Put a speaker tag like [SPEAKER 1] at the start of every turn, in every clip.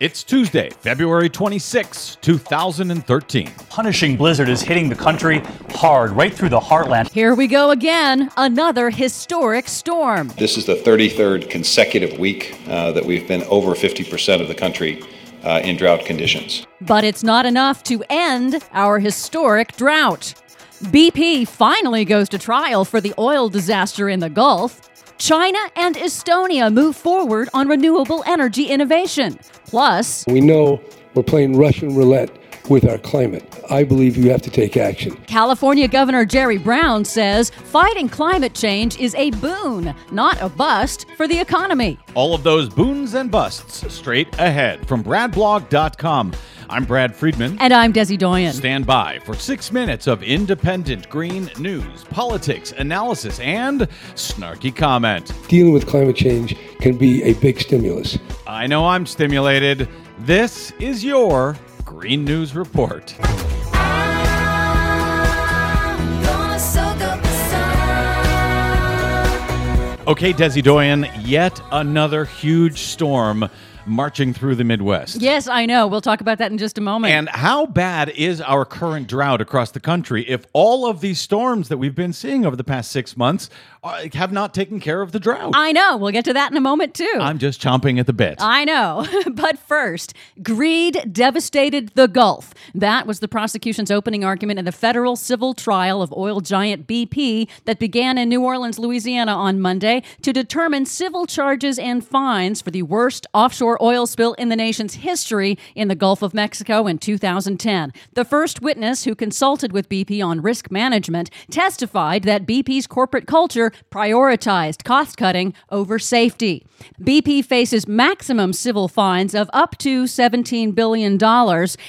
[SPEAKER 1] It's Tuesday, February 26, 2013.
[SPEAKER 2] Punishing blizzard is hitting the country hard, right through the heartland.
[SPEAKER 3] Here we go again, another historic storm.
[SPEAKER 4] This is the 33rd consecutive week uh, that we've been over 50% of the country uh, in drought conditions.
[SPEAKER 3] But it's not enough to end our historic drought. BP finally goes to trial for the oil disaster in the Gulf. China and Estonia move forward on renewable energy innovation. Plus,
[SPEAKER 5] we know we're playing Russian roulette with our climate. I believe you have to take action.
[SPEAKER 3] California Governor Jerry Brown says fighting climate change is a boon, not a bust, for the economy.
[SPEAKER 1] All of those boons and busts straight ahead from BradBlog.com. I'm Brad Friedman.
[SPEAKER 3] And I'm Desi Doyen.
[SPEAKER 1] Stand by for six minutes of independent green news, politics, analysis, and snarky comment.
[SPEAKER 5] Dealing with climate change can be a big stimulus.
[SPEAKER 1] I know I'm stimulated. This is your Green News Report. Okay, Desi Doyen, yet another huge storm marching through the Midwest.
[SPEAKER 3] Yes, I know. We'll talk about that in just a moment.
[SPEAKER 1] And how bad is our current drought across the country if all of these storms that we've been seeing over the past six months uh, have not taken care of the drought?
[SPEAKER 3] I know. We'll get to that in a moment, too.
[SPEAKER 1] I'm just chomping at the bit.
[SPEAKER 3] I know. but first, greed devastated the Gulf. That was the prosecution's opening argument in the federal civil trial of oil giant BP that began in New Orleans, Louisiana on Monday to determine civil charges and fines for the worst offshore oil spill in the nation's history in the Gulf of Mexico in 2010. The first witness who consulted with BP on risk management testified that BP's corporate culture prioritized cost cutting over safety. BP faces maximum civil fines of up to $17 billion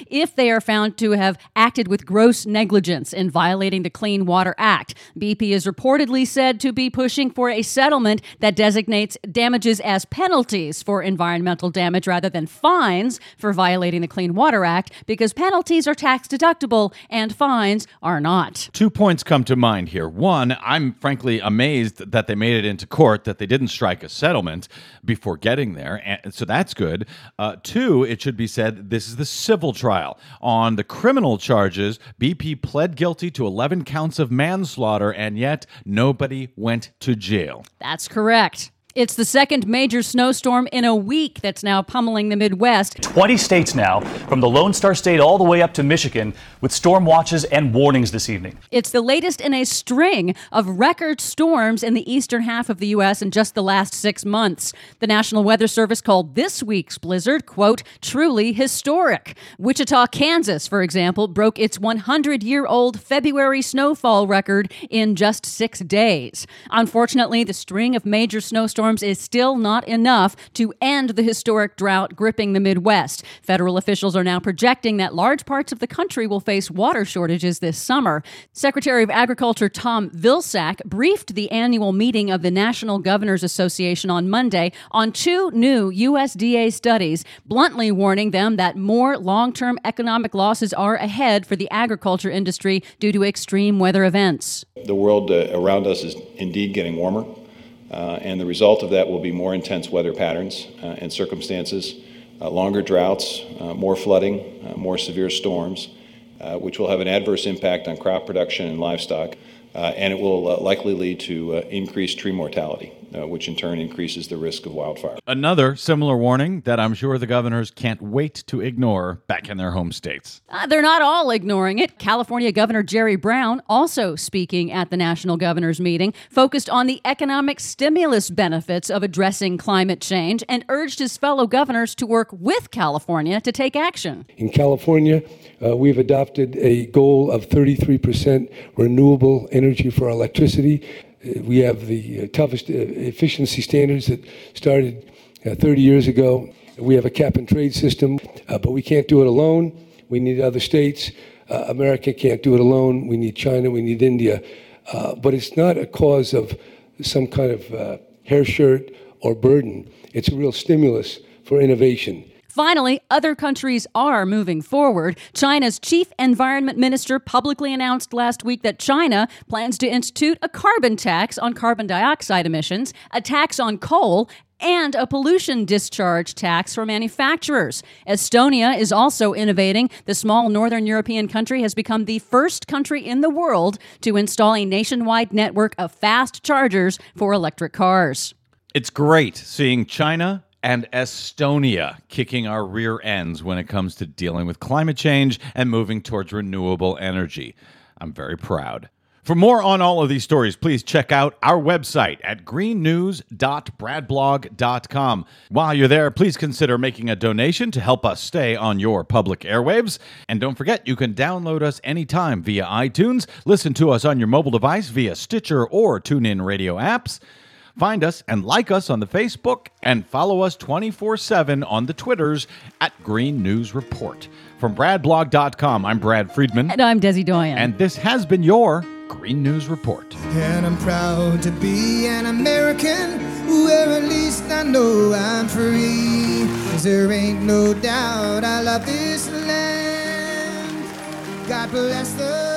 [SPEAKER 3] if they are found to have acted with gross negligence in violating the Clean Water Act. BP is reportedly said to be pushing for a settlement that designates damages as penalties for environmental damage rather than fines for violating the Clean Water Act because penalties are tax deductible and fines are not.
[SPEAKER 1] Two points come to mind here. One, I'm frankly amazed that they made it into court, that they didn't strike a settlement before getting there. And so that's good. Uh, two, it should be said this is the civil trial. On the criminal charges, BP pled guilty to 11 counts of manslaughter, and yet nobody went to jail.
[SPEAKER 3] That's correct. It's the second major snowstorm in a week that's now pummeling the Midwest.
[SPEAKER 2] 20 states now, from the Lone Star State all the way up to Michigan, with storm watches and warnings this evening.
[SPEAKER 3] It's the latest in a string of record storms in the eastern half of the U.S. in just the last six months. The National Weather Service called this week's blizzard, quote, truly historic. Wichita, Kansas, for example, broke its 100 year old February snowfall record in just six days. Unfortunately, the string of major snowstorms storms is still not enough to end the historic drought gripping the Midwest. Federal officials are now projecting that large parts of the country will face water shortages this summer. Secretary of Agriculture Tom Vilsack briefed the annual meeting of the National Governors Association on Monday on two new USDA studies, bluntly warning them that more long term economic losses are ahead for the agriculture industry due to extreme weather events.
[SPEAKER 4] The world uh, around us is indeed getting warmer. Uh, and the result of that will be more intense weather patterns uh, and circumstances, uh, longer droughts, uh, more flooding, uh, more severe storms, uh, which will have an adverse impact on crop production and livestock, and it will likely lead to increased tree mortality uh, which in turn increases the risk of wildfire.
[SPEAKER 1] Another similar warning that I'm sure the governors can't wait to ignore back in their home states.
[SPEAKER 3] Uh, they're not all ignoring it. California Governor Jerry Brown, also speaking at the National Governors Meeting, focused on the economic stimulus benefits of addressing climate change and urged his fellow governors to work with California to take action.
[SPEAKER 5] In California, uh, we've adopted a goal of 33% renewable energy for electricity. Uh, we have the uh, toughest uh, efficiency standards that started 30 years ago. We have a cap and trade system, but we can't do it alone. We need other states. America can't do it alone. We need China. We need India. but it's not a cause of some kind of hair shirt or burden. It's a real stimulus for innovation.
[SPEAKER 3] Finally, other countries are moving forward. China's chief environment minister publicly announced last week that China plans to institute a carbon tax on carbon dioxide emissions, a tax on coal, and a pollution discharge tax for manufacturers. Estonia is also innovating. The small northern European country has become the first country in the world to install a nationwide network of fast chargers for electric cars.
[SPEAKER 1] It's great seeing China and Estonia kicking our rear ends when it comes to dealing with climate change and moving towards renewable energy. I'm very proud. For more on all of these stories, please check out our website at greennews.bradblog.com. While you're there, please consider making a donation to help us stay on your public airwaves. And don't forget, you can download us anytime via iTunes, listen to us on your mobile device via Stitcher or TuneIn radio apps. Find us and like us on the Facebook and follow us 24 7 on the Twitters at Green News Report. From BradBlog.com, I'm Brad Friedman.
[SPEAKER 3] And I'm Desi Doyen.
[SPEAKER 1] And this has been your Green News Report.
[SPEAKER 6] And I'm proud to be an American, where at least I know I'm free. Cause there ain't no doubt I love this land. God bless the